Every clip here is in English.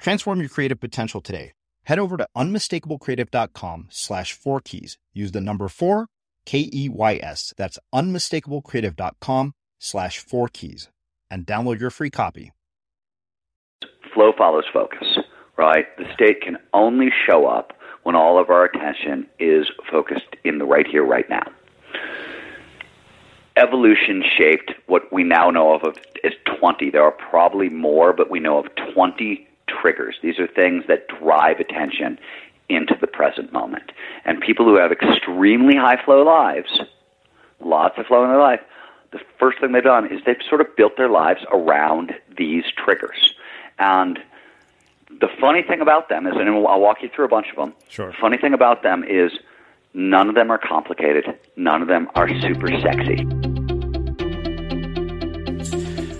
Transform your creative potential today. Head over to unmistakablecreative.com slash four keys. Use the number four, K E Y S. That's unmistakablecreative.com slash four keys and download your free copy. Flow follows focus, right? The state can only show up when all of our attention is focused in the right here, right now. Evolution shaped what we now know of as 20. There are probably more, but we know of 20 triggers. These are things that drive attention into the present moment. And people who have extremely high flow lives, lots of flow in their life, the first thing they've done is they've sort of built their lives around these triggers. And the funny thing about them is, and I'll walk you through a bunch of them. Sure. The funny thing about them is none of them are complicated, none of them are super sexy.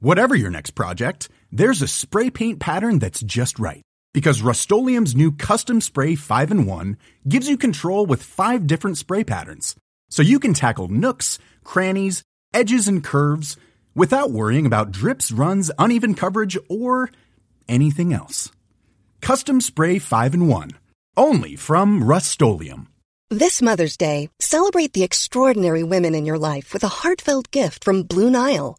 Whatever your next project, there's a spray paint pattern that's just right. Because Rust-Oleum Custom Spray 5 and 1 gives you control with five different spray patterns. So you can tackle nooks, crannies, edges, and curves without worrying about drips, runs, uneven coverage, or anything else. Custom Spray 5 and 1. Only from Rust This Mother's Day, celebrate the extraordinary women in your life with a heartfelt gift from Blue Nile.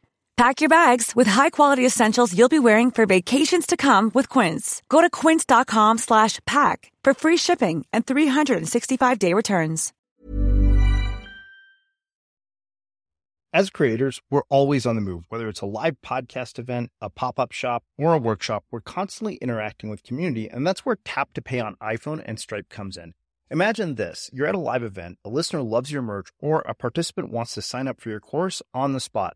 Pack your bags with high-quality essentials you'll be wearing for vacations to come with Quince. Go to quince.com slash pack for free shipping and 365-day returns. As creators, we're always on the move. Whether it's a live podcast event, a pop-up shop, or a workshop, we're constantly interacting with community, and that's where Tap to Pay on iPhone and Stripe comes in. Imagine this you're at a live event, a listener loves your merch, or a participant wants to sign up for your course on the spot.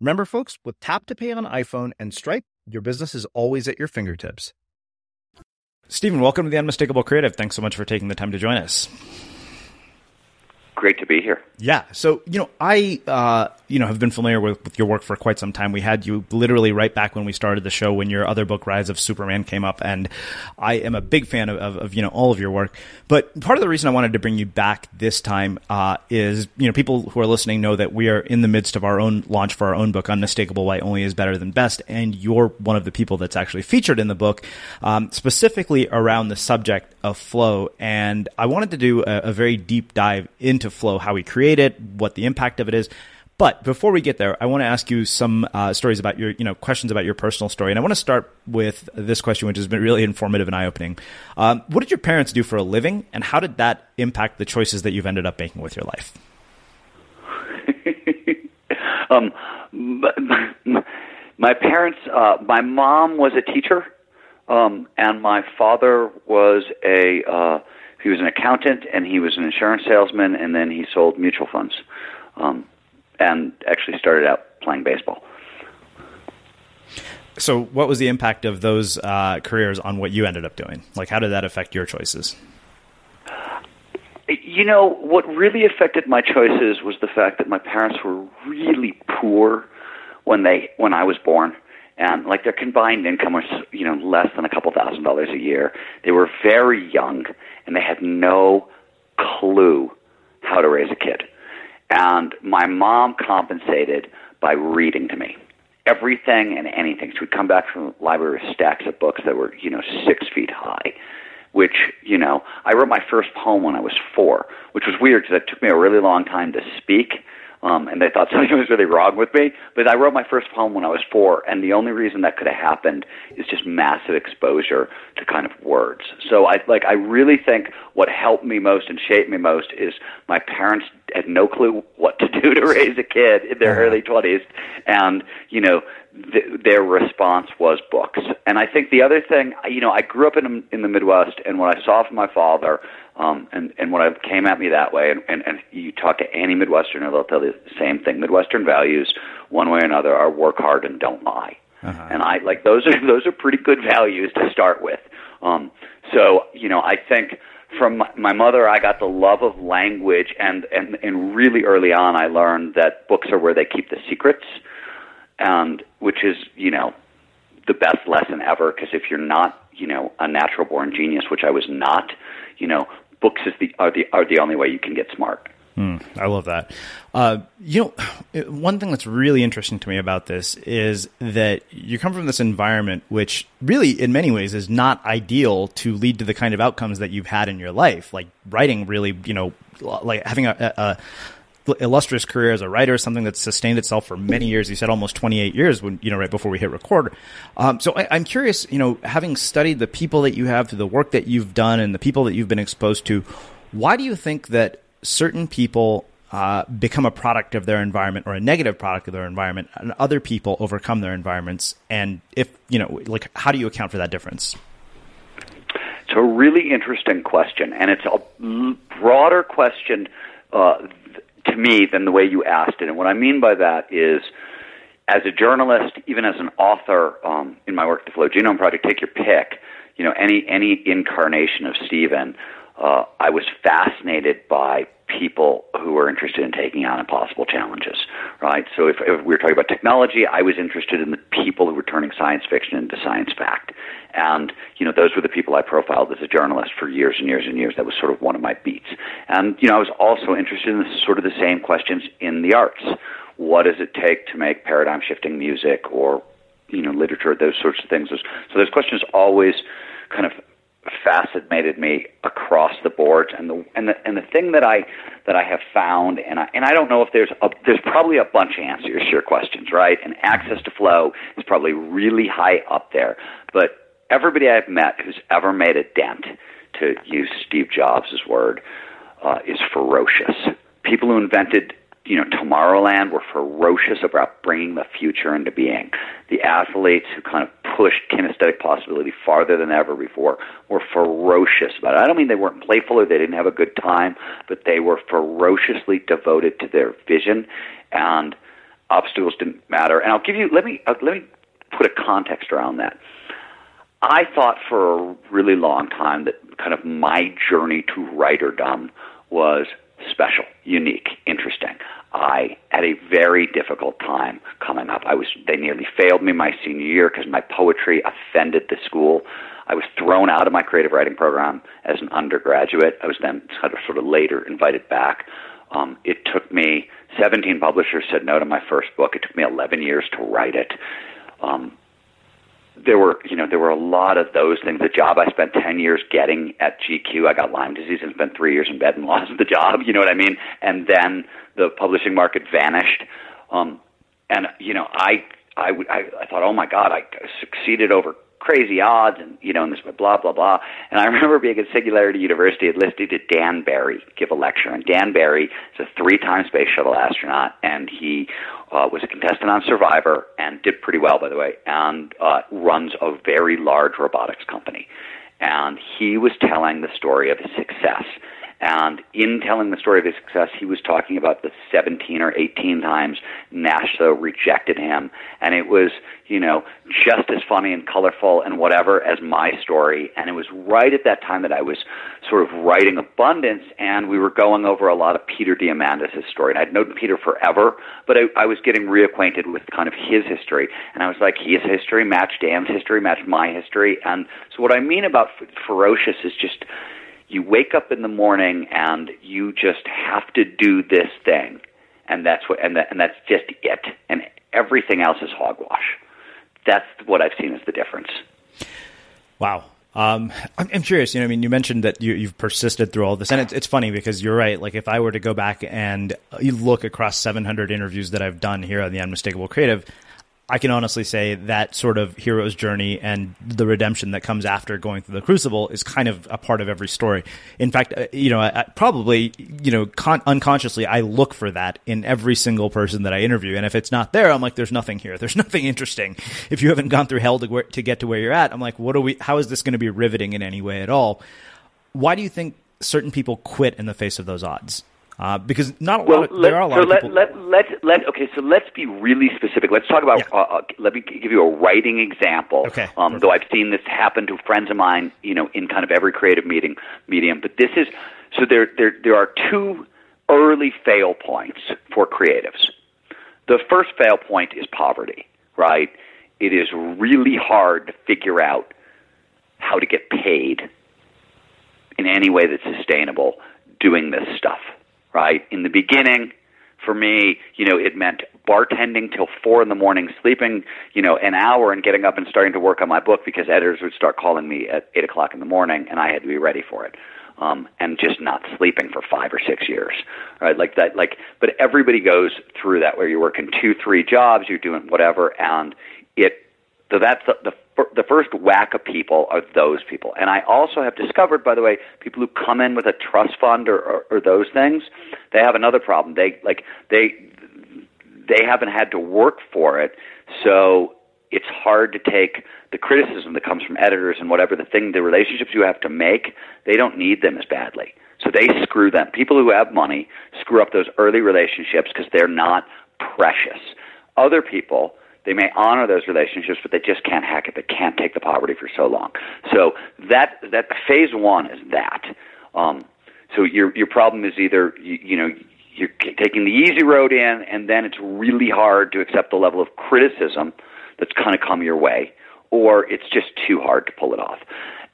Remember, folks, with Tap to Pay on iPhone and Stripe, your business is always at your fingertips. Steven, welcome to the Unmistakable Creative. Thanks so much for taking the time to join us. Great to be here. Yeah. So, you know, I, uh, you know, have been familiar with, with, your work for quite some time. We had you literally right back when we started the show when your other book, Rise of Superman, came up. And I am a big fan of, of, of you know, all of your work. But part of the reason I wanted to bring you back this time uh, is, you know, people who are listening know that we are in the midst of our own launch for our own book, Unmistakable Why Only is Better Than Best. And you're one of the people that's actually featured in the book, um, specifically around the subject of flow. And I wanted to do a, a very deep dive into flow, how we create it, what the impact of it is. But before we get there, I want to ask you some uh, stories about your, you know, questions about your personal story. And I want to start with this question, which has been really informative and eye opening. Um, what did your parents do for a living, and how did that impact the choices that you've ended up making with your life? um, my parents, uh, my mom was a teacher, um, and my father was a uh, he was an accountant and he was an insurance salesman, and then he sold mutual funds, um, and actually started out playing baseball. So, what was the impact of those uh, careers on what you ended up doing? Like, how did that affect your choices? You know, what really affected my choices was the fact that my parents were really poor when they when I was born and like their combined income was you know less than a couple thousand dollars a year. They were very young and they had no clue how to raise a kid. And my mom compensated by reading to me everything and anything. So we'd come back from the library with stacks of books that were, you know, six feet high. Which, you know, I wrote my first poem when I was four, which was weird because it took me a really long time to speak um, and they thought something was really wrong with me. But I wrote my first poem when I was four, and the only reason that could have happened is just massive exposure to kind of words. So I like I really think what helped me most and shaped me most is my parents had no clue what to do to raise a kid in their early twenties, and you know th- their response was books. And I think the other thing, you know, I grew up in in the Midwest, and what I saw from my father um, and and when it came at me that way, and, and, and you talk to any Midwesterner, they'll tell you the same thing. Midwestern values, one way or another, are work hard and don't lie. Uh-huh. And I like those are those are pretty good values to start with. Um, so you know, I think from my mother, I got the love of language, and and and really early on, I learned that books are where they keep the secrets, and which is you know the best lesson ever because if you're not you know a natural born genius, which I was not, you know books is the are the are the only way you can get smart. Mm, I love that. Uh, you know, one thing that's really interesting to me about this is that you come from this environment, which really, in many ways, is not ideal to lead to the kind of outcomes that you've had in your life. Like writing, really, you know, like having a, a illustrious career as a writer, something that's sustained itself for many years. You said almost 28 years when, you know, right before we hit record. Um, so I, am curious, you know, having studied the people that you have the work that you've done and the people that you've been exposed to, why do you think that certain people uh, become a product of their environment or a negative product of their environment and other people overcome their environments? And if, you know, like, how do you account for that difference? It's a really interesting question, and it's a broader question uh, to me than the way you asked it. And what I mean by that is, as a journalist, even as an author, um, in my work, the Flow Genome Project, take your pick. You know, any any incarnation of Steven, uh, I was fascinated by people who are interested in taking on impossible challenges, right? So if, if, we were talking about technology, I was interested in the people who were turning science fiction into science fact. And, you know, those were the people I profiled as a journalist for years and years and years. That was sort of one of my beats. And, you know, I was also interested in sort of the same questions in the arts. What does it take to make paradigm shifting music or, you know, literature, those sorts of things? So those questions always kind of fascinated me across the board and the and the and the thing that I that I have found and I and I don't know if there's a there's probably a bunch of answers to your questions, right? And access to flow is probably really high up there. But everybody I've met who's ever made a dent, to use Steve Jobs' word, uh, is ferocious. People who invented you know, Tomorrowland were ferocious about bringing the future into being. The athletes who kind of pushed kinesthetic possibility farther than ever before were ferocious about it. I don't mean they weren't playful or they didn't have a good time, but they were ferociously devoted to their vision, and obstacles didn't matter. And I'll give you let me uh, let me put a context around that. I thought for a really long time that kind of my journey to writerdom was special, unique, interesting. I had a very difficult time coming up. I was they nearly failed me my senior year because my poetry offended the school. I was thrown out of my creative writing program as an undergraduate. I was then sort of, sort of later invited back. Um, it took me 17 publishers said no to my first book. It took me 11 years to write it. Um, there were you know there were a lot of those things. The job I spent ten years getting at GQ, I got Lyme disease and spent three years in bed and lost the job. You know what I mean? And then the publishing market vanished. Um, and you know I I, I I thought, oh my God, I succeeded over crazy odds and you know and this blah blah blah. And i remember being at singularity university and listening to dan barry give a lecture. And dan barry is a three time space shuttle astronaut and he uh, was a contestant on survivor and did pretty well by the way and uh, runs a very large robotics company. And he was telling the story of his success and in telling the story of his success, he was talking about the 17 or 18 times NASA rejected him. And it was, you know, just as funny and colorful and whatever as my story. And it was right at that time that I was sort of writing Abundance, and we were going over a lot of Peter Diamandis' story. And I'd known Peter forever, but I, I was getting reacquainted with kind of his history. And I was like, his history matched Dan's history, matched my history. And so what I mean about ferocious is just you wake up in the morning and you just have to do this thing and that's what and, that, and that's just it and everything else is hogwash that's what i've seen as the difference wow um, I'm, curious. You know, I mean, you mentioned that you, have persisted through all this, and it's, it's funny because you're right. Like, if I were to go back and you look across 700 interviews that I've done here on the Unmistakable Creative, I can honestly say that sort of hero's journey and the redemption that comes after going through the crucible is kind of a part of every story. In fact, uh, you know, I, probably, you know, con- unconsciously, I look for that in every single person that I interview. And if it's not there, I'm like, there's nothing here. There's nothing interesting. If you haven't gone through hell to, to get to where you're at, I'm like, what are we, how is this going to be riveting in any way at all? Why do you think certain people quit in the face of those odds? Uh, because not a well, lot. Of, let, there are a lot so of let, people. Let, let, let, okay, so let's be really specific. Let's talk about. Yeah. Uh, uh, let me give you a writing example. Okay. Um, though I've seen this happen to friends of mine, you know, in kind of every creative meeting medium. But this is so there. There, there are two early fail points for creatives. The first fail point is poverty. Right. It is really hard to figure out how to get paid in any way that's sustainable doing this stuff right? In the beginning, for me, you know, it meant bartending till four in the morning, sleeping, you know, an hour and getting up and starting to work on my book because editors would start calling me at eight o'clock in the morning and I had to be ready for it. Um, and just not sleeping for five or six years, right? Like that, like, but everybody goes through that where you're working two, three jobs, you're doing whatever, and it, so that's the, the the first whack of people are those people. And I also have discovered, by the way, people who come in with a trust fund or, or, or those things, they have another problem. They like they they haven't had to work for it, so it's hard to take the criticism that comes from editors and whatever the thing, the relationships you have to make. They don't need them as badly, so they screw them. People who have money screw up those early relationships because they're not precious. Other people they may honor those relationships, but they just can't hack it. They can't take the poverty for so long. So that that phase one is that. Um, so your your problem is either you, you know you're taking the easy road in, and then it's really hard to accept the level of criticism that's kind of come your way, or it's just too hard to pull it off.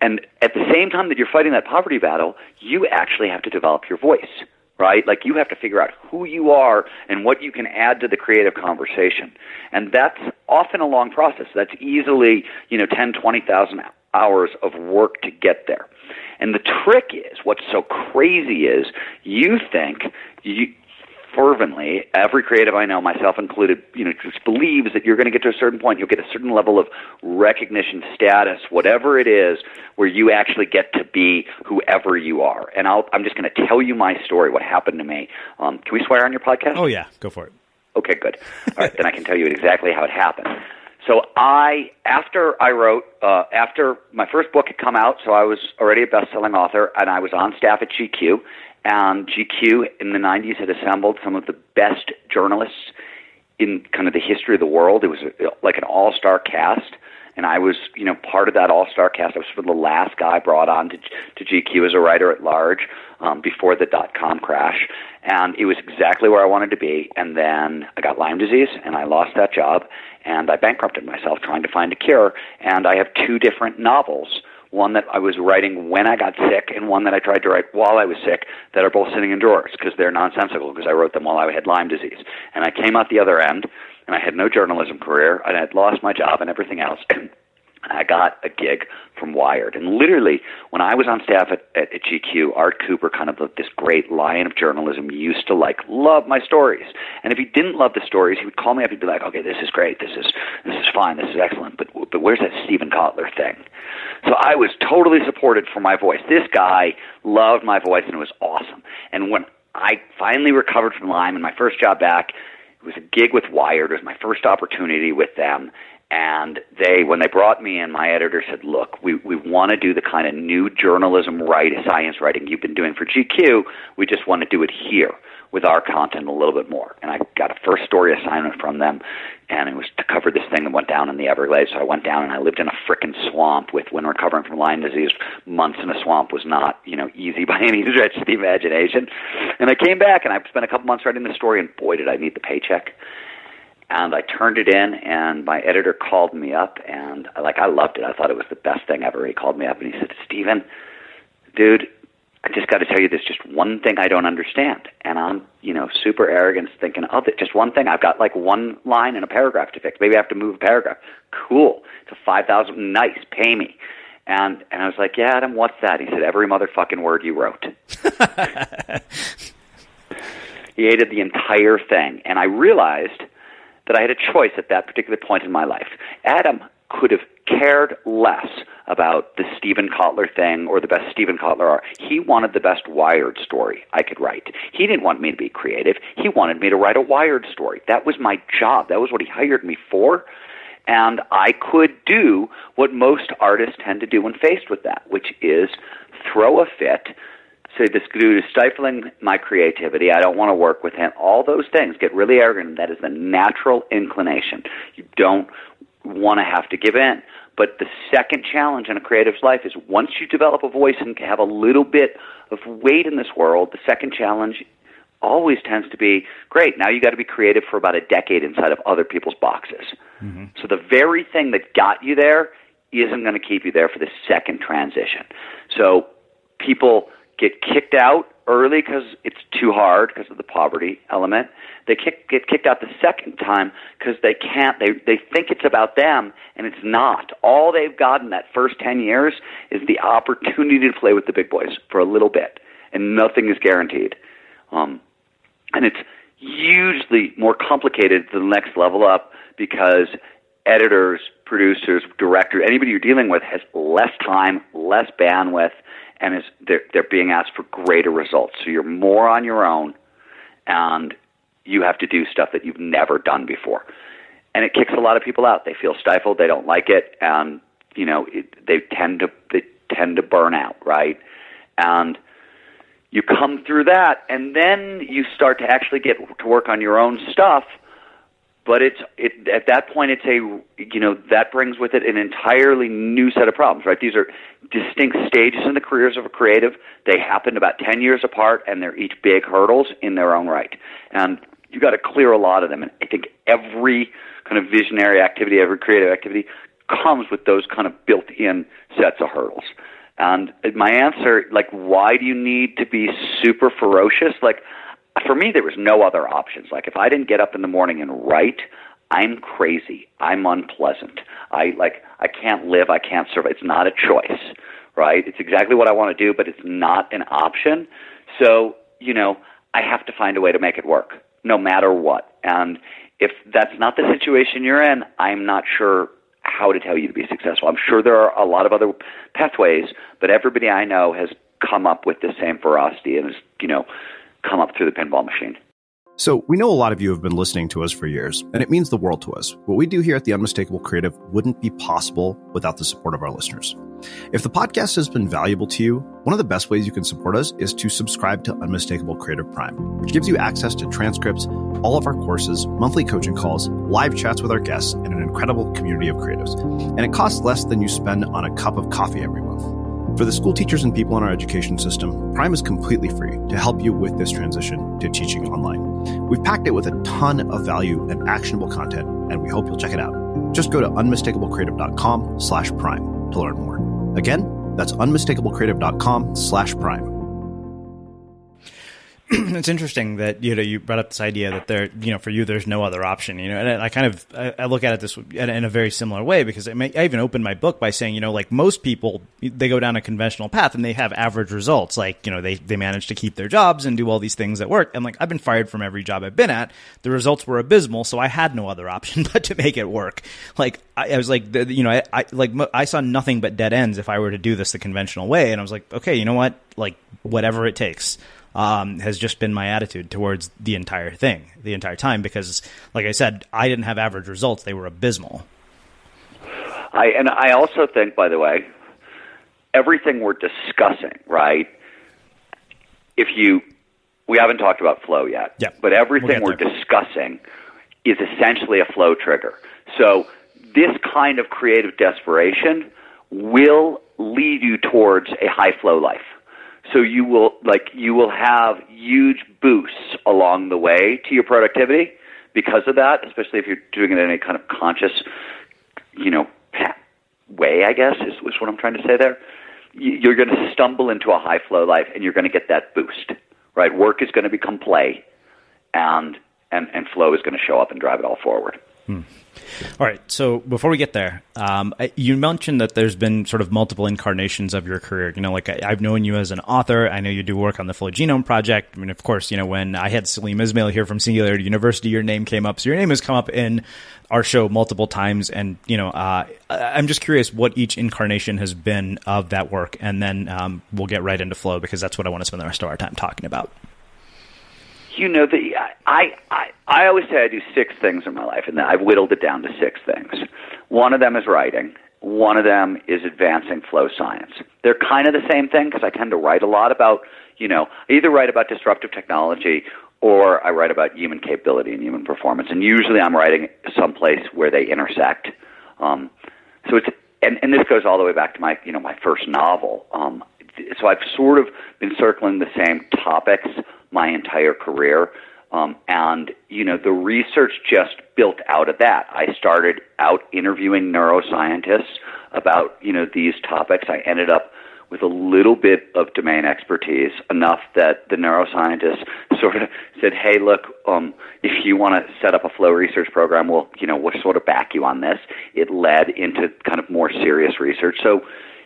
And at the same time that you're fighting that poverty battle, you actually have to develop your voice right? Like you have to figure out who you are and what you can add to the creative conversation. And that's often a long process. That's easily, you know, 10, 20,000 hours of work to get there. And the trick is, what's so crazy is, you think you fervently, every creative I know, myself included, you know, just believes that you're going to get to a certain point, you'll get a certain level of recognition, status, whatever it is, where you actually get to be whoever you are. And I'll, I'm just going to tell you my story, what happened to me. Um, can we swear on your podcast? Oh yeah, go for it. Okay, good. All right, then I can tell you exactly how it happened. So I, after I wrote, uh, after my first book had come out, so I was already a best-selling author, and I was on staff at GQ, and GQ in the 90s had assembled some of the best journalists in kind of the history of the world. It was like an all-star cast, and I was, you know, part of that all-star cast. I was sort of the last guy brought on to, to GQ as a writer at large um, before the dot-com crash, and it was exactly where I wanted to be. And then I got Lyme disease, and I lost that job, and I bankrupted myself trying to find a cure. And I have two different novels one that I was writing when I got sick, and one that I tried to write while I was sick that are both sitting in drawers because they're nonsensical because I wrote them while I had Lyme disease. And I came out the other end, and I had no journalism career, and I had lost my job and everything else. I got a gig from Wired. And literally, when I was on staff at, at, at GQ, Art Cooper, kind of this great lion of journalism, used to like love my stories. And if he didn't love the stories, he would call me up. He'd be like, "Okay, this is great. This is this is fine. This is excellent. But but where's that Steven Kotler thing?" So I was totally supported for my voice. This guy loved my voice, and it was awesome. And when I finally recovered from Lyme, and my first job back, it was a gig with Wired. It was my first opportunity with them and they when they brought me in my editor said look we we want to do the kind of new journalism right science writing you've been doing for GQ we just want to do it here with our content a little bit more. And I got a first story assignment from them and it was to cover this thing that went down in the Everglades. So I went down and I lived in a frickin' swamp with when recovering from Lyme disease months in a swamp was not you know easy by any stretch of the imagination. And I came back and I spent a couple months writing the story and boy did I need the paycheck and I turned it in, and my editor called me up, and like I loved it. I thought it was the best thing ever. He called me up and he said, "Steven, dude, I just got to tell you, there's just one thing I don't understand." And I'm, you know, super arrogant, thinking, "Oh, just one thing. I've got like one line in a paragraph to fix. Maybe I have to move a paragraph. Cool. It's a five thousand. Nice. Pay me." And and I was like, "Yeah, Adam, what's that?" He said, "Every motherfucking word you wrote." he hated the entire thing, and I realized that I had a choice at that particular point in my life. Adam could have cared less about the Steven Kotler thing or the best Steven Kotler are. He wanted the best Wired story I could write. He didn't want me to be creative. He wanted me to write a Wired story. That was my job. That was what he hired me for. And I could do what most artists tend to do when faced with that, which is throw a fit, say this dude is stifling my creativity. I don't want to work with him. All those things get really arrogant. That is the natural inclination. You don't want to have to give in. But the second challenge in a creative's life is once you develop a voice and have a little bit of weight in this world, the second challenge always tends to be great. Now you got to be creative for about a decade inside of other people's boxes. Mm-hmm. So the very thing that got you there isn't going to keep you there for the second transition. So people get kicked out early because it's too hard because of the poverty element. They kick, get kicked out the second time because they can't. They they think it's about them, and it's not. All they've gotten that first ten years is the opportunity to play with the big boys for a little bit, and nothing is guaranteed. Um, and it's hugely more complicated the next level up because editors, producers, directors, anybody you're dealing with has less time, less bandwidth, and is they're they're being asked for greater results. So you're more on your own, and you have to do stuff that you've never done before, and it kicks a lot of people out. They feel stifled. They don't like it, and you know it, they tend to they tend to burn out, right? And you come through that, and then you start to actually get to work on your own stuff but it's it, at that point it's a you know that brings with it an entirely new set of problems right? These are distinct stages in the careers of a creative. They happen about 10 years apart and they're each big hurdles in their own right. And you've got to clear a lot of them and i think every kind of visionary activity every creative activity comes with those kind of built in sets of hurdles. And my answer like why do you need to be super ferocious? Like for me, there was no other options. Like if I didn't get up in the morning and write, I'm crazy. I'm unpleasant. I like I can't live, I can't survive. It's not a choice, right? It's exactly what I want to do, but it's not an option. So, you know, I have to find a way to make it work no matter what. And if that's not the situation you're in, I'm not sure how to tell you to be successful. I'm sure there are a lot of other pathways, but everybody I know has come up with the same ferocity and has, you know, come up through the pinball machine. So, we know a lot of you have been listening to us for years, and it means the world to us. What we do here at The Unmistakable Creative wouldn't be possible without the support of our listeners. If the podcast has been valuable to you, one of the best ways you can support us is to subscribe to Unmistakable Creative Prime, which gives you access to transcripts, all of our courses, monthly coaching calls, live chats with our guests, and an incredible community of creatives. And it costs less than you spend on a cup of coffee every month. For the school teachers and people in our education system, Prime is completely free to help you with this transition to teaching online. We've packed it with a ton of value and actionable content, and we hope you'll check it out. Just go to unmistakablecreative.com slash prime to learn more. Again, that's unmistakablecreative.com slash prime. it's interesting that you know you brought up this idea that there you know for you there's no other option you know and I kind of I, I look at it this in a very similar way because I, may, I even opened my book by saying you know like most people they go down a conventional path and they have average results. Like you know they they manage to keep their jobs and do all these things at work. And like I've been fired from every job I've been at. The results were abysmal so I had no other option but to make it work. Like I, I was like you know I, I like I saw nothing but dead ends if I were to do this the conventional way. And I was like okay you know what? Like whatever it takes um, has just been my attitude towards the entire thing, the entire time. Because, like I said, I didn't have average results; they were abysmal. I and I also think, by the way, everything we're discussing, right? If you, we haven't talked about flow yet, yeah, but everything we'll we're discussing is essentially a flow trigger. So this kind of creative desperation will lead you towards a high flow life. So you will like you will have huge boosts along the way to your productivity because of that, especially if you're doing it in a kind of conscious, you know, way. I guess is, is what I'm trying to say there. You're going to stumble into a high flow life, and you're going to get that boost. Right, work is going to become play, and and and flow is going to show up and drive it all forward. Hmm. All right. So before we get there, um, you mentioned that there's been sort of multiple incarnations of your career. You know, like I, have known you as an author. I know you do work on the Flow Genome Project. I mean, of course, you know, when I had Salim Ismail here from Singularity University, your name came up. So your name has come up in our show multiple times. And, you know, uh, I'm just curious what each incarnation has been of that work. And then um, we'll get right into Flow because that's what I want to spend the rest of our time talking about you know the I, I I always say I do six things in my life, and then I've whittled it down to six things. One of them is writing. One of them is advancing flow science. They're kind of the same thing because I tend to write a lot about you know I either write about disruptive technology or I write about human capability and human performance, and usually I'm writing someplace where they intersect. Um, so it's and, and this goes all the way back to my you know my first novel. Um, so I've sort of been circling the same topics my entire career. Um, and, you know, the research just built out of that. I started out interviewing neuroscientists about, you know, these topics. I ended up with a little bit of domain expertise, enough that the neuroscientists sort of said, "Hey, look, um, if you want to set up a flow research program, we'll, you know, we'll sort of back you on this." It led into kind of more serious research. So,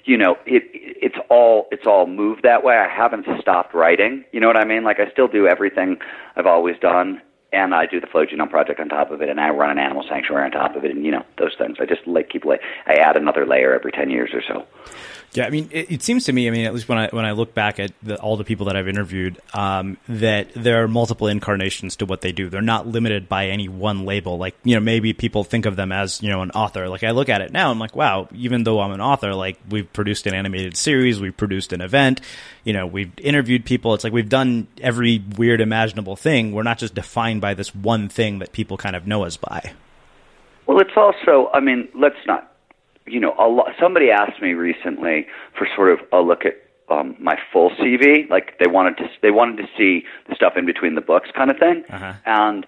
you know, it it's all it's all moved that way. I haven't stopped writing. You know what I mean? Like I still do everything I've always done, and I do the Flow Genome Project on top of it, and I run an animal sanctuary on top of it, and you know those things. I just like keep like I add another layer every ten years or so. Yeah, I mean, it, it, seems to me. I mean, at least when I when I look back at the, all the people that I've interviewed, um, that there are multiple incarnations to what they do. They're not limited by any one label. Like you know, maybe people think of them as you know an author. Like I look at it now, I'm like, wow. Even though I'm an author, like we've produced an animated series, we've produced an event, you know, we've interviewed people. It's like we've done every weird imaginable thing. We're not just defined by this one thing that people kind of know us by. Well, it's also. I mean, let's not you know, a lot, somebody asked me recently for sort of a look at um, my full CV. Like they wanted to, they wanted to see the stuff in between the books, kind of thing. Uh-huh. And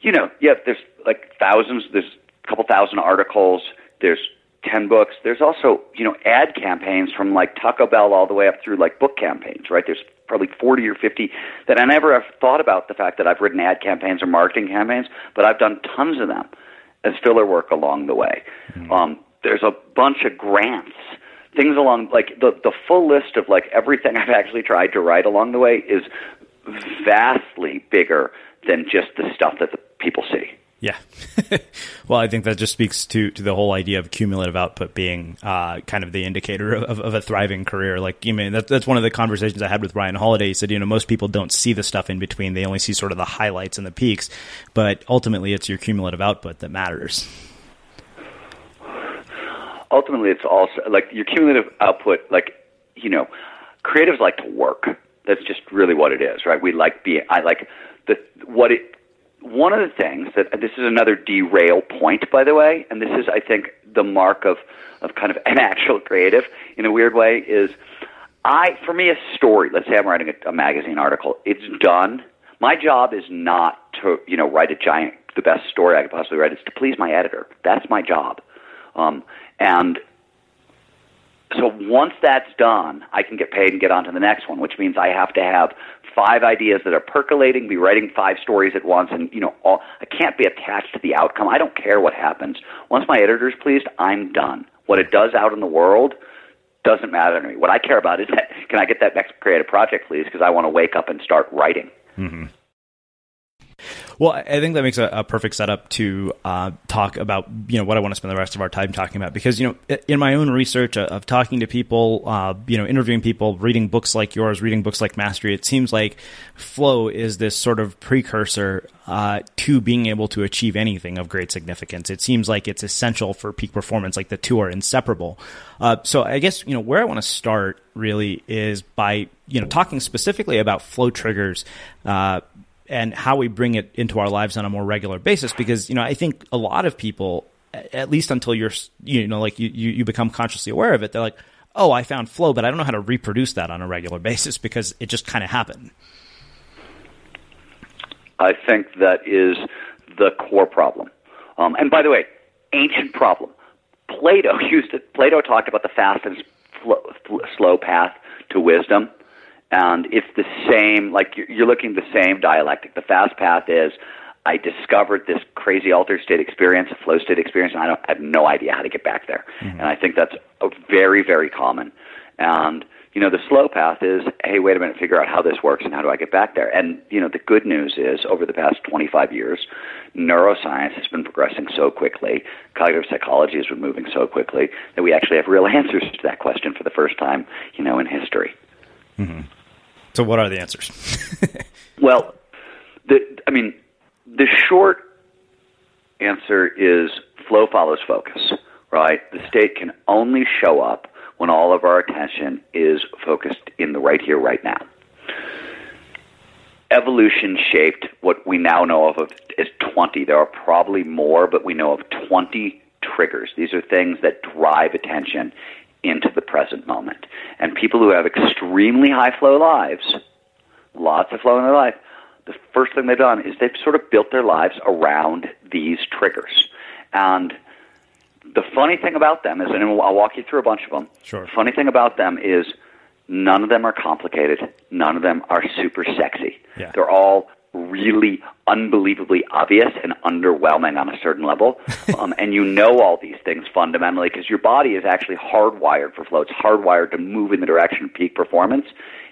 you know, yeah, there's like thousands. There's a couple thousand articles. There's ten books. There's also you know ad campaigns from like Taco Bell all the way up through like book campaigns. Right? There's probably 40 or 50 that I never have thought about the fact that I've written ad campaigns or marketing campaigns, but I've done tons of them. as filler work along the way. Mm-hmm. Um, there's a bunch of grants, things along like the the full list of like everything I've actually tried to write along the way is vastly bigger than just the stuff that the people see. Yeah. well, I think that just speaks to, to the whole idea of cumulative output being uh, kind of the indicator of, of, a thriving career. Like, you mean, that, that's one of the conversations I had with Ryan Holiday. He said, you know, most people don't see the stuff in between. They only see sort of the highlights and the peaks. But ultimately, it's your cumulative output that matters. Ultimately, it's also like your cumulative output, like, you know, creatives like to work. That's just really what it is, right? We like being, I like the, what it, one of the things that this is another derail point, by the way, and this is, I think, the mark of of kind of an actual creative in a weird way is I for me a story. Let's say I'm writing a, a magazine article. It's done. My job is not to you know write a giant the best story I could possibly write. It's to please my editor. That's my job. Um, and so once that's done, I can get paid and get on to the next one, which means I have to have five ideas that are percolating, be writing five stories at once, and you know, all, I can't be attached to the outcome. I don't care what happens. Once my editor's pleased, I'm done. What it does out in the world doesn't matter to me. What I care about is that can I get that next creative project, please? Because I want to wake up and start writing. Mm-hmm. Well, I think that makes a, a perfect setup to uh, talk about you know what I want to spend the rest of our time talking about because you know in my own research of talking to people, uh, you know, interviewing people, reading books like yours, reading books like Mastery, it seems like flow is this sort of precursor uh, to being able to achieve anything of great significance. It seems like it's essential for peak performance. Like the two are inseparable. Uh, so I guess you know where I want to start really is by you know talking specifically about flow triggers uh, and how we bring it into our lives on a more regular basis. Because you know, I think a lot of people, at least until you're you know like you you become consciously aware of it, they're like, oh, I found flow, but I don't know how to reproduce that on a regular basis because it just kind of happened. I think that is the core problem. Um, and by the way, ancient problem. Plato used it. Plato talked about the fast and slow path to wisdom and it's the same like you're looking at the same dialectic. The fast path is i discovered this crazy altered state experience a flow state experience and i don't I have no idea how to get back there. Mm-hmm. and i think that's a very very common. And you know the slow path is hey wait a minute figure out how this works and how do i get back there? And you know the good news is over the past 25 years neuroscience has been progressing so quickly cognitive psychology has been moving so quickly that we actually have real answers to that question for the first time you know in history. Mm-hmm. So, what are the answers? well, the I mean, the short answer is flow follows focus. Right, the state can only show up when all of our attention is focused in the right here, right now. Evolution shaped what we now know of as 20. There are probably more, but we know of 20 triggers. These are things that drive attention into the present moment. And people who have extremely high flow lives, lots of flow in their life, the first thing they've done is they've sort of built their lives around these triggers. And the funny thing about them is, and I'll walk you through a bunch of them. Sure. The funny thing about them is none of them are complicated. None of them are super sexy. Yeah. They're all really unbelievably obvious and underwhelming on a certain level. um, and you know all these things fundamentally because your body is actually hardwired for flow. It's hardwired to move in the direction of peak performance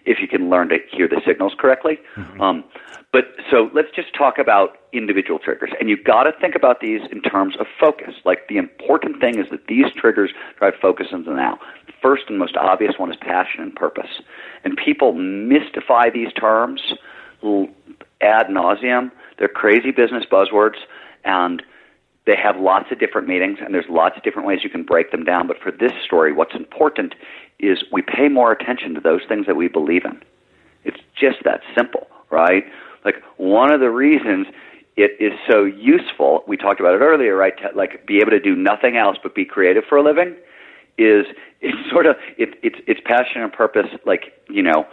if you can learn to hear the signals correctly. Mm-hmm. Um, but so let's just talk about individual triggers. And you've got to think about these in terms of focus. Like the important thing is that these triggers drive focus into the now. The first and most obvious one is passion and purpose. And people mystify these terms ad nauseum. They're crazy business buzzwords, and they have lots of different meanings, and there's lots of different ways you can break them down. But for this story, what's important is we pay more attention to those things that we believe in. It's just that simple, right? Like one of the reasons it is so useful, we talked about it earlier, right? To, like be able to do nothing else but be creative for a living is it's sort of it, it's it's passion and purpose like you know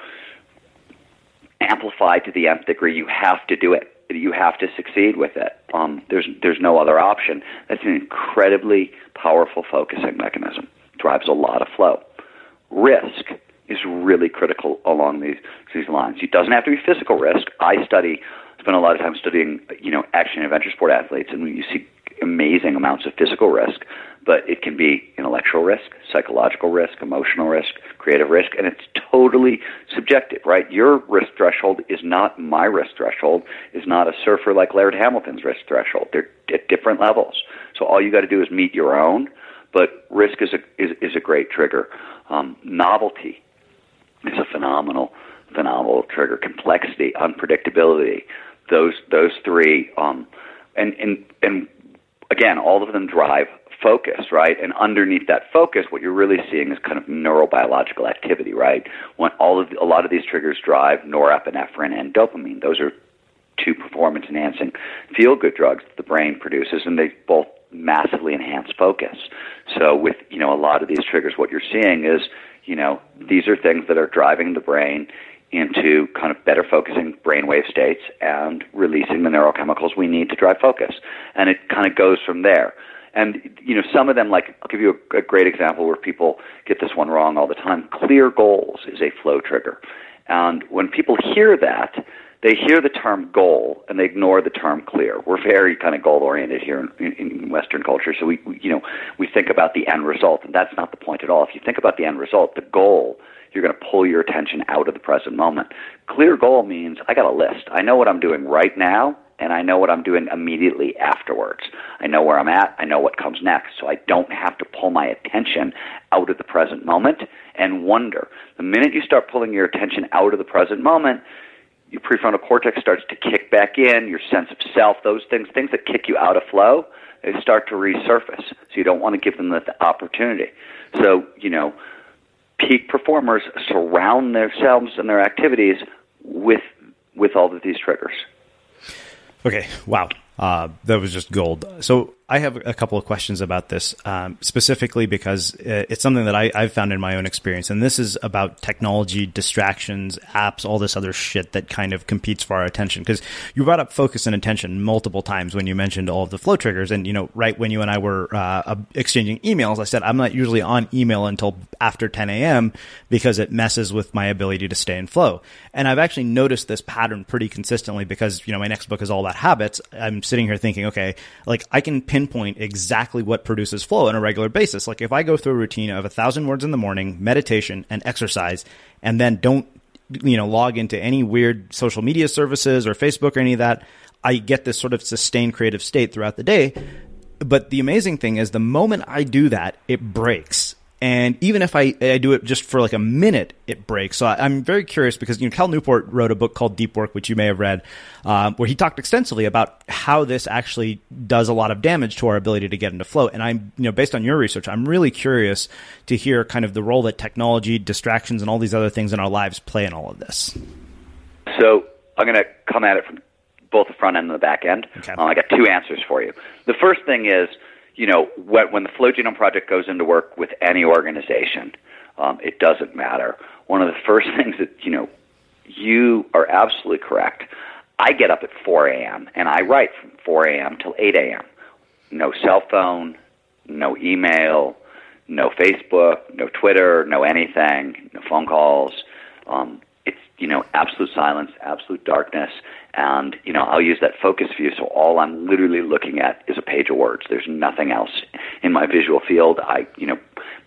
amplified to the nth degree. You have to do it. You have to succeed with it. Um, there's there's no other option. That's an incredibly powerful focusing mechanism. Drives a lot of flow. Risk is really critical along these these lines. It doesn't have to be physical risk. I study spend a lot of time studying you know action adventure sport athletes, and you see amazing amounts of physical risk, but it can be intellectual risk, psychological risk, emotional risk, creative risk, and it's totally subjective, right? Your risk threshold is not my risk threshold, is not a surfer like Laird Hamilton's risk threshold. They're at different levels. So all you got to do is meet your own, but risk is a is, is a great trigger. Um, novelty is a phenomenal phenomenal trigger. Complexity, unpredictability, those those three, um, and and and again, all of them drive focus, right? And underneath that focus, what you're really seeing is kind of neurobiological activity, right? When all of a lot of these triggers drive norepinephrine and dopamine. Those are two performance enhancing feel good drugs that the brain produces, and they both massively enhance focus. So with you know a lot of these triggers, what you're seeing is you know these are things that are driving the brain into kind of better focusing brainwave states and releasing the neurochemicals we need to drive focus. And it kind of goes from there. And you know, some of them, like I'll give you a, a great example where people get this one wrong all the time. Clear goals is a flow trigger, and when people hear that, they hear the term goal and they ignore the term clear. We're very kind of goal oriented here in, in, Western culture, so we, we, you know, we think about the end result, and that's not the point at all. If you think about the end result, the goal you're going to pull your attention out of the present moment. Clear goal means I got a list. I know what I'm doing right now, and I know what I'm doing immediately afterwards. I know where I'm at. I know what comes next. So I don't have to pull my attention out of the present moment and wonder. The minute you start pulling your attention out of the present moment, your prefrontal cortex starts to kick back in, your sense of self, those things, things that kick you out of flow, they start to resurface. So you don't want to give them the opportunity. So, you know, peak performers surround themselves and their activities with with all of these triggers. Okay, wow. Uh, that was just gold. So I have a couple of questions about this, um, specifically because uh, it's something that I, have found in my own experience. And this is about technology, distractions, apps, all this other shit that kind of competes for our attention. Because you brought up focus and attention multiple times when you mentioned all of the flow triggers. And, you know, right when you and I were uh, exchanging emails, I said, I'm not usually on email until after 10 a.m. because it messes with my ability to stay in flow. And I've actually noticed this pattern pretty consistently because, you know, my next book is all about habits. I'm sitting here thinking, okay, like I can pinpoint exactly what produces flow on a regular basis. Like if I go through a routine of a thousand words in the morning, meditation and exercise, and then don't, you know, log into any weird social media services or Facebook or any of that, I get this sort of sustained creative state throughout the day. But the amazing thing is the moment I do that, it breaks and even if I, I do it just for like a minute, it breaks. So I, am very curious because you know Cal Newport wrote a book called Deep Work, which you may have read, um, where he talked extensively about how this actually does a lot of damage to our ability to get into flow. And I'm, you know, based on your research, I'm really curious to hear kind of the role that technology, distractions, and all these other things in our lives play in all of this. So I'm going to come at it from both the front end and the back end. Okay. Um, I got two answers for you. The first thing is you know, when, when the Flow Genome Project goes into work with any organization, um, it doesn't matter. One of the first things that, you know, you are absolutely correct. I get up at 4 a.m. and I write from 4 a.m. till 8 a.m. No cell phone, no email, no Facebook, no Twitter, no anything, no phone calls. Um, you know absolute silence, absolute darkness, and you know I'll use that focus view. So all I'm literally looking at is a page of words. There's nothing else in my visual field. I you know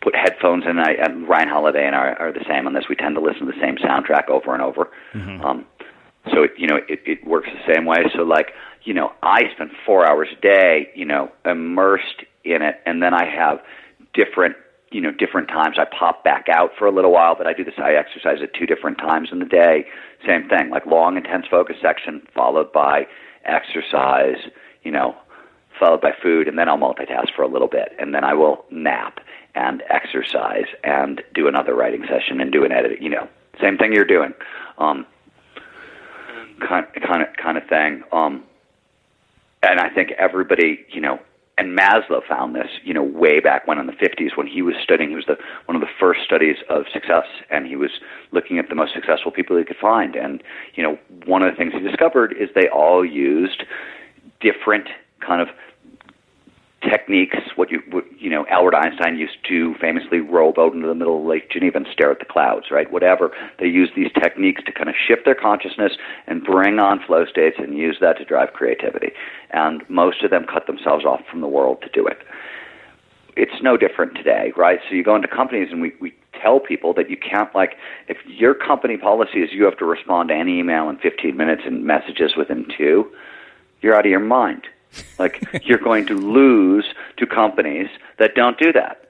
put headphones in. I and Ryan Holiday and I are the same on this. We tend to listen to the same soundtrack over and over. Mm-hmm. Um, so it you know it, it works the same way. So like you know I spend four hours a day you know immersed in it, and then I have different you know different times. I pop back out for a little while, but I do this. I exercise at two different times in the day. Same thing, like long intense focus section followed by exercise. You know, followed by food, and then I'll multitask for a little bit, and then I will nap and exercise and do another writing session and do an edit. You know, same thing you're doing. Um, kind kind of kind of thing. Um, and I think everybody, you know, and Maslow found this, you know, way back when in the 50s when he was studying. He was the one of the first studies of success, and he was looking at the most successful people he could find. And you know, one of the things he discovered is they all used different kind of techniques, what you what, you know Albert Einstein used to famously row boat into the middle of Lake Geneva and stare at the clouds, right? Whatever they use these techniques to kind of shift their consciousness and bring on flow states and use that to drive creativity. And most of them cut themselves off from the world to do it. It's no different today, right? So you go into companies and we, we tell people that you can't like if your company policy is you have to respond to any email in 15 minutes and messages within two, you're out of your mind like you're going to lose to companies that don't do that.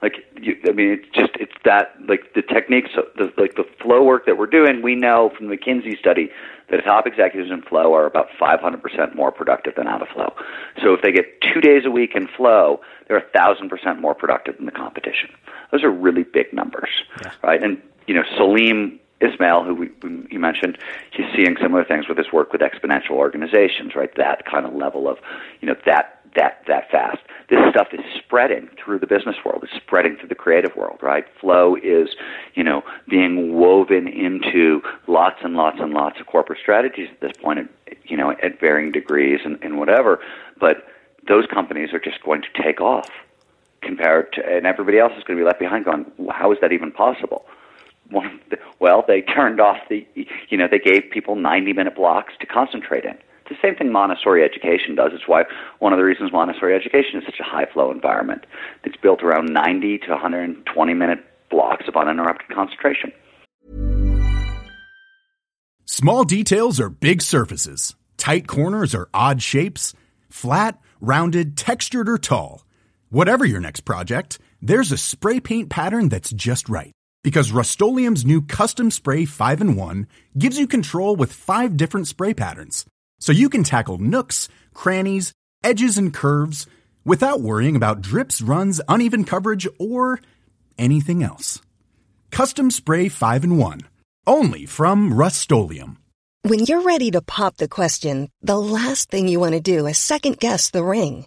Like you, I mean, it's just it's that like the techniques, the, like the flow work that we're doing. We know from the McKinsey study that top executives in flow are about 500% more productive than out of flow. So if they get two days a week in flow, they're a thousand percent more productive than the competition. Those are really big numbers, yeah. right? And you know, Salim Ismail, who you mentioned, he's seeing similar things with his work with exponential organizations, right? That kind of level of, you know, that that that fast. This stuff is spreading through the business world. It's spreading through the creative world, right? Flow is, you know, being woven into lots and lots and lots of corporate strategies at this point, you know, at varying degrees and, and whatever. But those companies are just going to take off compared to, and everybody else is going to be left behind going, how is that even possible? One well, they turned off the, you know, they gave people 90 minute blocks to concentrate in. It's the same thing Montessori education does. It's why one of the reasons Montessori education is such a high flow environment. It's built around 90 to 120 minute blocks of uninterrupted concentration. Small details are big surfaces, tight corners are odd shapes, flat, rounded, textured, or tall. Whatever your next project, there's a spray paint pattern that's just right because Rust-Oleum new Custom Spray 5 and 1 gives you control with five different spray patterns. So you can tackle nooks, crannies, edges, and curves without worrying about drips, runs, uneven coverage, or anything else. Custom Spray 5 and 1. Only from Rust When you're ready to pop the question, the last thing you want to do is second guess the ring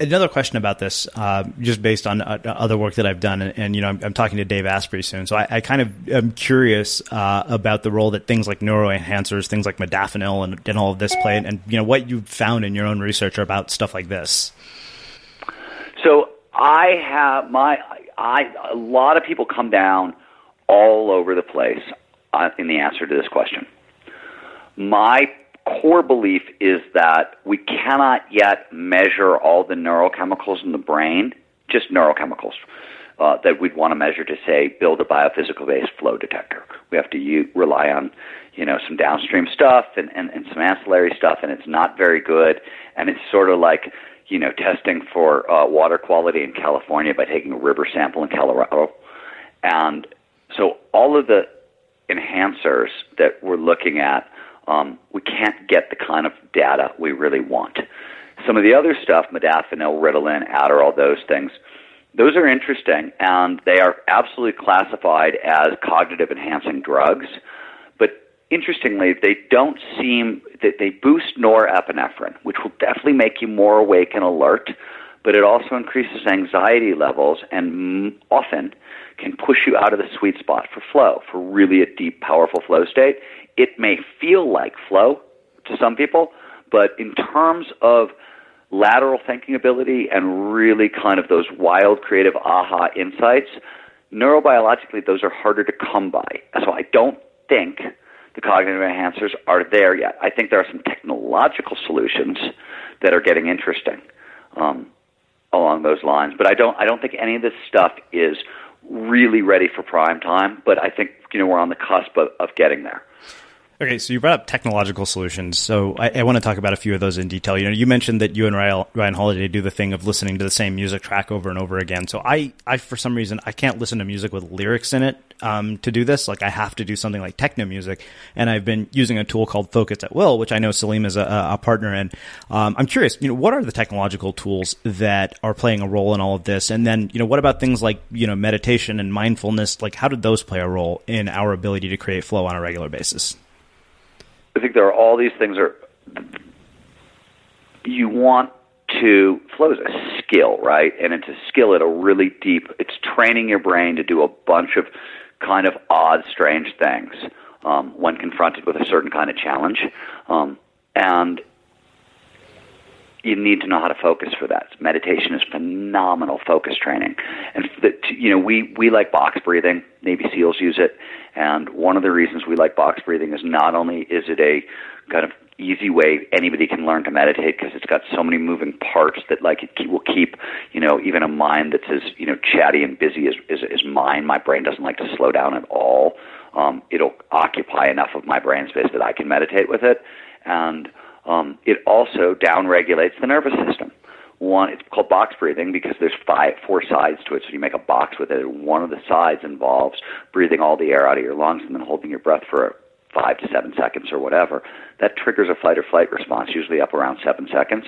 another question about this, uh, just based on uh, other work that I've done, and, and you know, I'm, I'm, talking to Dave Asprey soon, so I, I kind of am curious uh, about the role that things like neuroenhancers, things like modafinil, and, and all of this play, and, and you know, what you've found in your own research about stuff like this. So I have my, I a lot of people come down all over the place uh, in the answer to this question. My core belief is that we cannot yet measure all the neurochemicals in the brain, just neurochemicals, uh, that we'd want to measure to say build a biophysical based flow detector. We have to u- rely on you know some downstream stuff and, and, and some ancillary stuff, and it's not very good. And it's sort of like you know testing for uh, water quality in California by taking a river sample in Colorado, and so all of the enhancers that we're looking at um, we can't get the kind of data we really want. Some of the other stuff, modafinil, Ritalin, Adderall, those things, those are interesting, and they are absolutely classified as cognitive enhancing drugs. But interestingly, they don't seem that they boost norepinephrine, which will definitely make you more awake and alert. But it also increases anxiety levels and often can push you out of the sweet spot for flow, for really a deep, powerful flow state it may feel like flow to some people, but in terms of lateral thinking ability and really kind of those wild creative aha insights, neurobiologically those are harder to come by. So I don't think the cognitive enhancers are there yet. I think there are some technological solutions that are getting interesting um, along those lines, but I don't. I don't think any of this stuff is really ready for prime time. But I think you know we're on the cusp of, of getting there. Okay, so you brought up technological solutions. So I, I, want to talk about a few of those in detail. You know, you mentioned that you and Ryan, Holiday do the thing of listening to the same music track over and over again. So I, I for some reason, I can't listen to music with lyrics in it um, to do this. Like I have to do something like techno music, and I've been using a tool called Focus at Will, which I know Salim is a, a partner in. Um, I'm curious, you know, what are the technological tools that are playing a role in all of this? And then, you know, what about things like you know meditation and mindfulness? Like, how did those play a role in our ability to create flow on a regular basis? I think there are all these things are you want to flow is a skill, right? And it's a skill at a really deep. It's training your brain to do a bunch of kind of odd, strange things um, when confronted with a certain kind of challenge, um, and you need to know how to focus for that. Meditation is phenomenal focus training, and the, you know we we like box breathing. Navy SEALs use it, and one of the reasons we like box breathing is not only is it a kind of easy way anybody can learn to meditate because it's got so many moving parts that like it will keep you know even a mind that's as you know chatty and busy as as, as mine. My brain doesn't like to slow down at all. Um, it'll occupy enough of my brain space that I can meditate with it, and um, it also downregulates the nervous system. One, it's called box breathing because there's five, four sides to it. So you make a box with it. One of the sides involves breathing all the air out of your lungs and then holding your breath for five to seven seconds or whatever. That triggers a fight or flight response, usually up around seven seconds.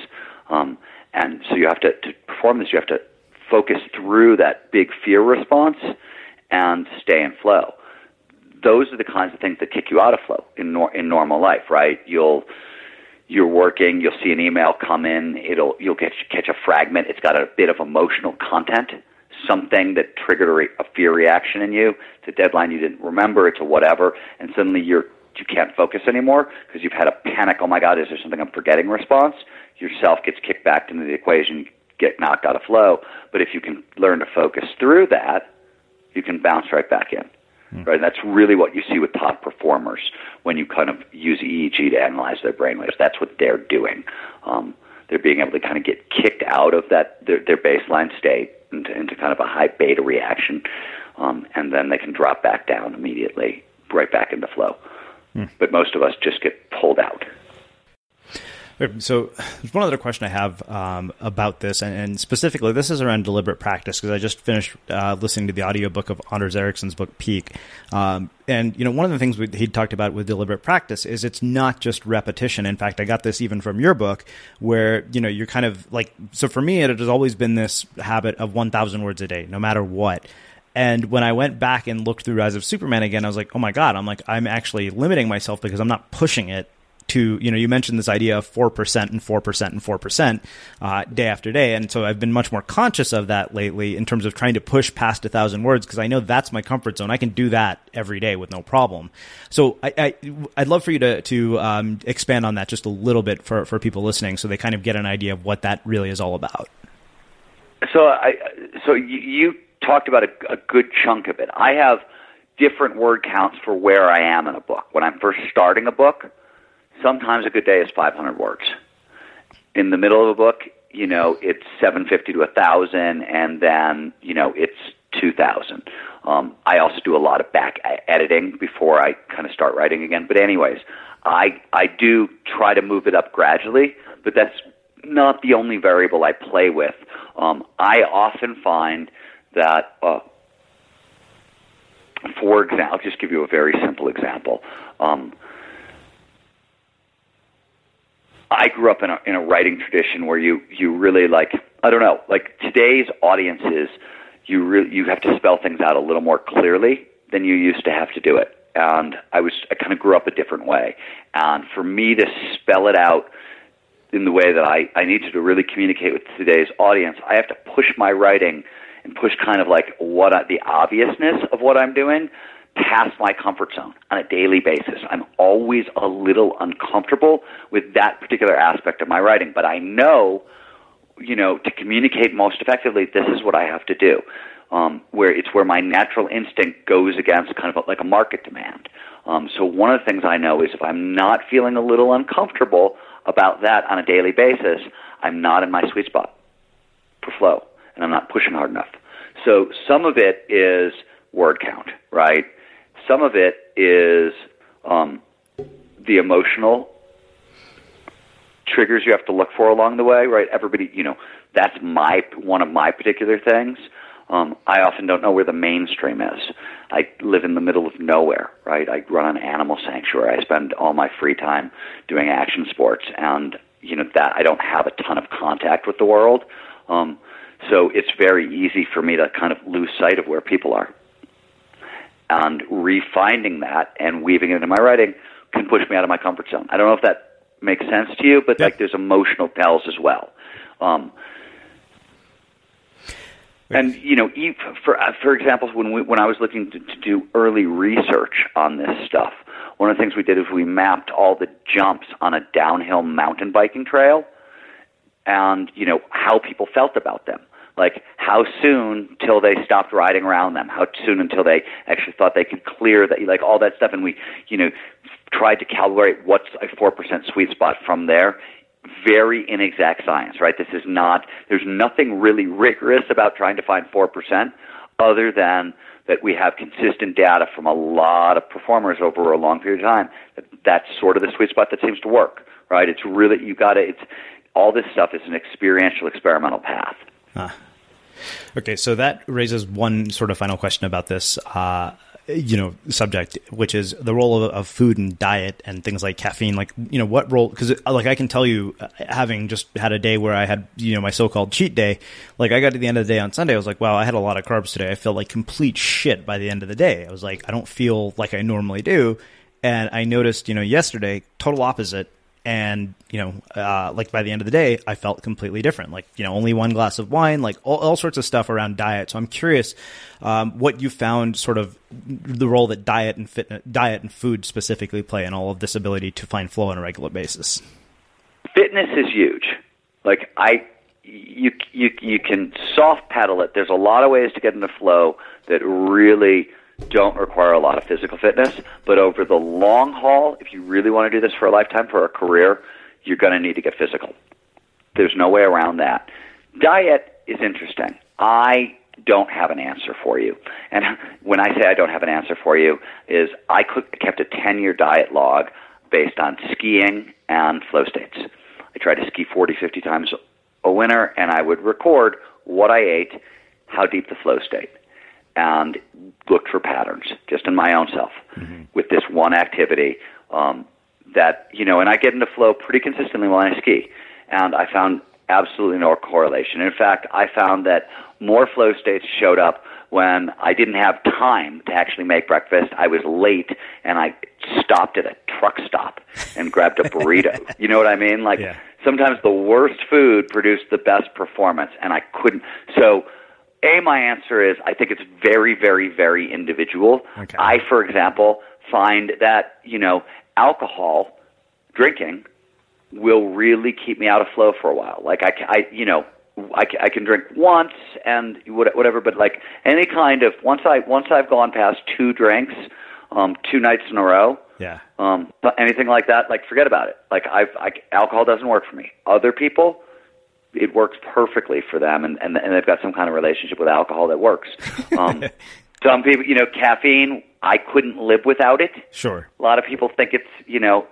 Um, and so you have to, to perform this, you have to focus through that big fear response and stay in flow. Those are the kinds of things that kick you out of flow in nor- in normal life, right? You'll you're working, you'll see an email come in, it'll you'll catch catch a fragment. It's got a bit of emotional content, something that triggered a, re, a fear reaction in you. It's a deadline you didn't remember. It's a whatever, and suddenly you're you can't focus anymore because you've had a panic. Oh my God, is there something I'm forgetting? Response. Yourself gets kicked back into the equation, get knocked out of flow. But if you can learn to focus through that, you can bounce right back in. Mm. Right? And that's really what you see with top performers when you kind of use EEG to analyze their brainwaves. That's what they're doing. Um, they're being able to kind of get kicked out of that their, their baseline state into, into kind of a high beta reaction, um, and then they can drop back down immediately, right back into flow. Mm. But most of us just get pulled out. So there's one other question I have um, about this, and, and, specifically, this is around deliberate practice because I just finished uh, listening to the audiobook of Anders Ericsson's book Peak, um, and you know one of the things we, he talked about with deliberate practice is it's not just repetition. In fact, I got this even from your book, where you know you're kind of like so. For me, it has always been this habit of 1,000 words a day, no matter what. And when I went back and looked through Rise of Superman again, I was like, oh my God, I'm like, I'm actually limiting myself because I'm not pushing it to, you know, you mentioned this idea of 4% and 4% and 4% uh, day after day. And so I've been much more conscious of that lately in terms of trying to push past a thousand words because I know that's my comfort zone. I can do that every day with no problem. So I, I, would love for you to, to um, expand on that just a little bit for, for people listening so they kind of get an idea of what that really is all about. So I, so you, you talked about a, a good chunk of it. I have different word counts for where I am in a book. When I'm first starting a book, sometimes a good day is 500 words. In the middle of a book, you know, it's 750 to 1,000, and then, you know, it's 2,000. Um, I also do a lot of back editing before I kind of start writing again. But anyways, I I do try to move it up gradually, but that's not the only variable I play with. Um, I often find that uh, for example, I'll just give you a very simple example. Um, I grew up in a in a writing tradition where you you really like I don't know like today's audiences you really you have to spell things out a little more clearly than you used to have to do it. And I was I kind of grew up a different way. And for me to spell it out in the way that I I need to really communicate with today's audience I have to push my writing and push kind of like what I, the obviousness of what I'm doing past my comfort zone on a daily basis. I'm always a little uncomfortable with that particular aspect of my writing, but I know, you know, to communicate most effectively, this is what I have to do. Um, where it's where my natural instinct goes against kind of like a market demand. Um, so one of the things I know is if I'm not feeling a little uncomfortable about that on a daily basis, I'm not in my sweet spot for flow and I'm not pushing hard enough. So some of it is word count, right? Some of it is um, the emotional triggers you have to look for along the way, right? Everybody, you know, that's my one of my particular things. Um, I often don't know where the mainstream is. I live in the middle of nowhere, right? I run an animal sanctuary. I spend all my free time doing action sports, and you know that I don't have a ton of contact with the world. Um, so it's very easy for me to kind of lose sight of where people are. And refining that and weaving it into my writing can push me out of my comfort zone. I don't know if that makes sense to you, but like there's emotional tells as well. Um, and you know, for uh, for example, when we, when I was looking to, to do early research on this stuff, one of the things we did is we mapped all the jumps on a downhill mountain biking trail, and you know how people felt about them like how soon till they stopped riding around them? How soon until they actually thought they could clear that like all that stuff? And we you know tried to calibrate what's a 4% sweet spot from there. Very inexact science right? This is not there's nothing really rigorous about trying to find 4% other than that we have consistent data from a lot of performers over a long period of time that that's sort of the sweet spot that seems to work right? It's really you got to it's all this stuff is an experiential experimental path. Huh. Okay, so that raises one sort of final question about this. Uh, you know subject which is the role of, of, food and diet and things like caffeine. Like you know what role because like i can tell you uh, having just had a day where i had you know my so-called cheat day like i got to the end of the day on sunday i was like wow i had a lot of carbs today. I felt like complete shit by the end of the day. I was like i don't feel like i normally do. And i noticed you know yesterday total opposite and you know uh, like by the end of the day i felt completely different. Like you know only one glass of wine like all, all sorts of stuff around diet. So i'm curious um, what you found sort of the role that diet and fitness diet and food specifically play in all of this ability to find flow on a regular basis. Fitness is huge. Like i you you you can soft pedal it. There's a lot of ways to get into flow that really don't require a lot of physical fitness, but over the long haul, if you really want to do this for a lifetime, for a career, you're going to need to get physical. There's no way around that. Diet is interesting. I don't have an answer for you. And when I say I don't have an answer for you, is I kept a 10 year diet log based on skiing and flow states. I tried to ski 40, 50 times a winter, and I would record what I ate, how deep the flow state and looked for patterns just in my own self mm-hmm. with this one activity um, that you know and i get into flow pretty consistently when i ski and i found absolutely no correlation. In fact, I found that more flow states showed up when I didn't have time to actually make breakfast. I was late and I stopped at a truck stop and grabbed a burrito. you know what I mean? Like Yeah. sometimes the worst food produced the best performance and I couldn't so a my answer is I think it's very very very individual. Okay. I for example find that, you know, alcohol drinking will really keep me out of flow for a while. Like I, I you know, I, I can drink once and whatever, but like any kind of once I once I've gone past two drinks, um, two nights in a row, Yeah. um, but anything like that, like forget about it. Like I've, I, alcohol doesn't work for me. Other people, it works perfectly for them, and, and and they've got some kind of relationship with alcohol that works. Um, some people, you know, caffeine, I couldn't live without it. Sure. A lot of people think it's, you know,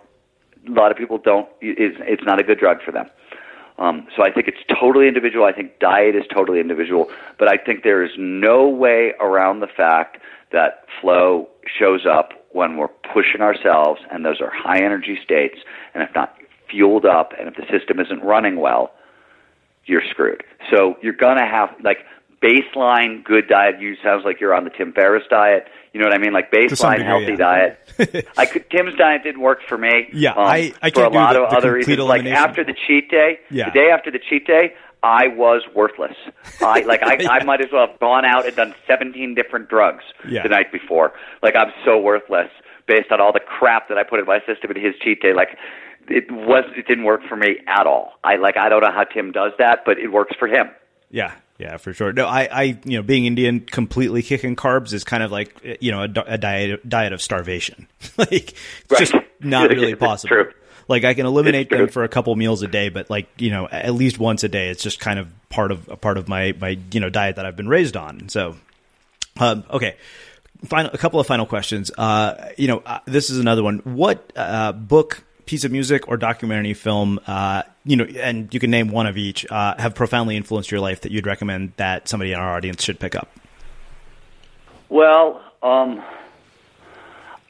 a lot of people don't. It's, it's not a good drug for them. Um, so I think it's totally individual. I think diet is totally individual. But I think there is no way around the fact that flow shows up when we're pushing ourselves, and those are high energy states. And if not fueled up, and if the system isn't running well, you're screwed. So you're gonna have like baseline good diet. You sounds like you're on the Tim Ferriss diet. You know what I mean? Like baseline degree, healthy yeah. diet. I could Tim's diet didn't work for me. Yeah, um, I- I for can't a lot do the- of the other reasons. Like after the cheat day, Yeah. the day after the cheat day, I was worthless. I like I, I might as well have gone out and done 17 different drugs Yeah. the night before. Like I'm so worthless based on all the crap that I put in my system in his cheat day. Like it was it didn't work for me at all. I like I don't know how Tim does that, but it works for him. Yeah, yeah, for sure. No, I, I, you know, being Indian, completely kicking carbs is kind of like, you know, a, a diet diet of starvation. like, it's Right. just not really possible. true. Like, I can eliminate them for a couple meals a day, but like, you know, at least once a day, it's just kind of part of a part of my my you know diet that I've been raised on. So, um, okay. Final, a couple of final questions. Uh, you know, uh, this is another one. What uh, book, piece of music, or documentary film, uh, you know, and you can name one of each, uh, have profoundly influenced your life that you'd recommend that somebody in our audience should pick up? Well, um,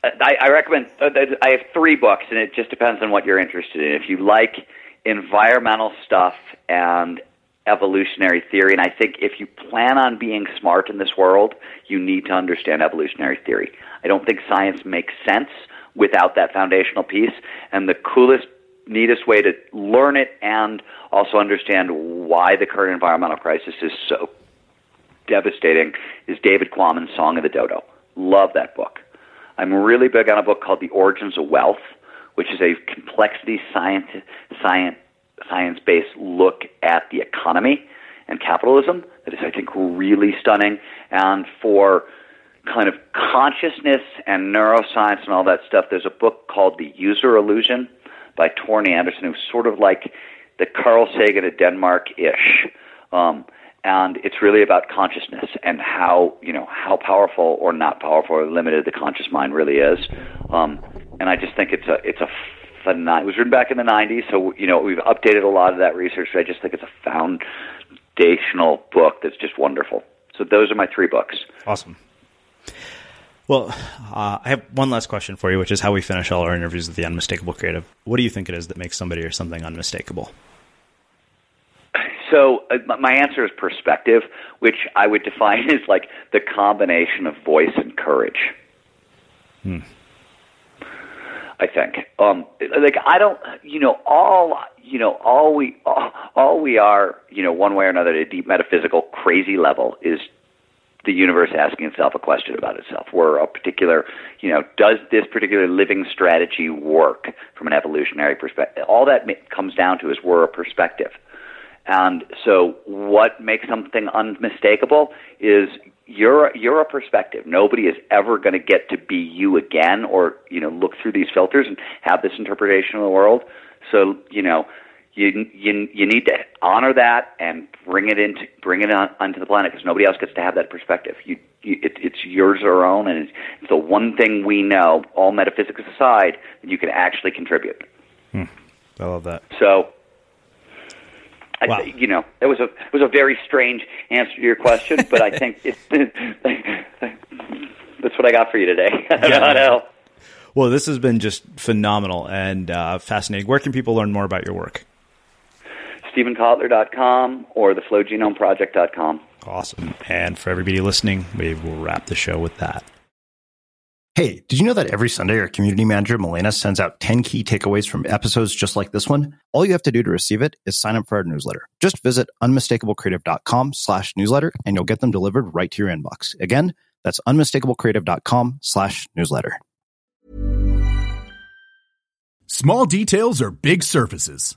I, I recommend. Uh, I have three books, and it just depends on what you're interested in. If you like environmental stuff and evolutionary theory, and I think if you plan on being smart in this world, you need to understand evolutionary theory. I don't think science makes sense without that foundational piece. And the coolest, neatest way to learn it and also understand why the current environmental crisis is so devastating is David Quammen's Song of the Dodo. Love that book. I'm really big on a book called The Origins of Wealth, which is a complexity science, science, science-based look at the economy and capitalism that is, I think, really stunning. And for kind of consciousness and neuroscience and all that stuff, there's a book called The User Illusion by Tor Nørretranders, who's sort of like the Carl Sagan of Denmark-ish. Um, and it's really about consciousness and how you know how powerful or not powerful or limited the conscious mind really is. Um, and I just think it's a it's a phenom- It was written back in the '90s, so you know we've updated a lot of that research. But I just think it's a foundational book that's just wonderful. So those are my three books. Awesome. Well, uh, I have one last question for you, which is how we finish all our interviews with the unmistakable creative. What do you think it is that makes somebody or something unmistakable? So uh, my answer is perspective, which I would define as like the combination of voice and courage. Hmm. I think. Um, like I don't, you know, all you know, all we, all, all we are, you know, one way or another, at a deep metaphysical, crazy level, is the universe asking itself a question about itself. We're a particular, you know, does this particular living strategy work from an evolutionary perspective? All that comes down to is we're a perspective. And so, what makes something unmistakable is you're you're a perspective. Nobody is ever going to get to be you again, or you know, look through these filters and have this interpretation of the world. So, you know, you you you need to honor that and bring it into bring it on, onto the planet because nobody else gets to have that perspective. You, you it, it's yours or own, and it's, it's the one thing we know, all metaphysics aside, that you can actually contribute. I love that. So, I, you know, it was a it was a very strange answer to your question, but I think it's, that's what I got for you today. I don't know how to help. Well, this has been just phenomenal and uh, fascinating. Where can people learn more about your work? StevenKotler.com or theflowgenomeproject.com. Awesome. And for everybody listening, we will wrap the show with that. Hey, did you know that every Sunday our community manager, Melena, sends out 10 key takeaways from episodes just like this one? All you have to do to receive it is sign up for our newsletter. Just visit unmistakablecreative.com slash newsletter and you'll get them delivered right to your inbox. Again, that's unmistakablecreative.com slash newsletter. Small details are big surfaces.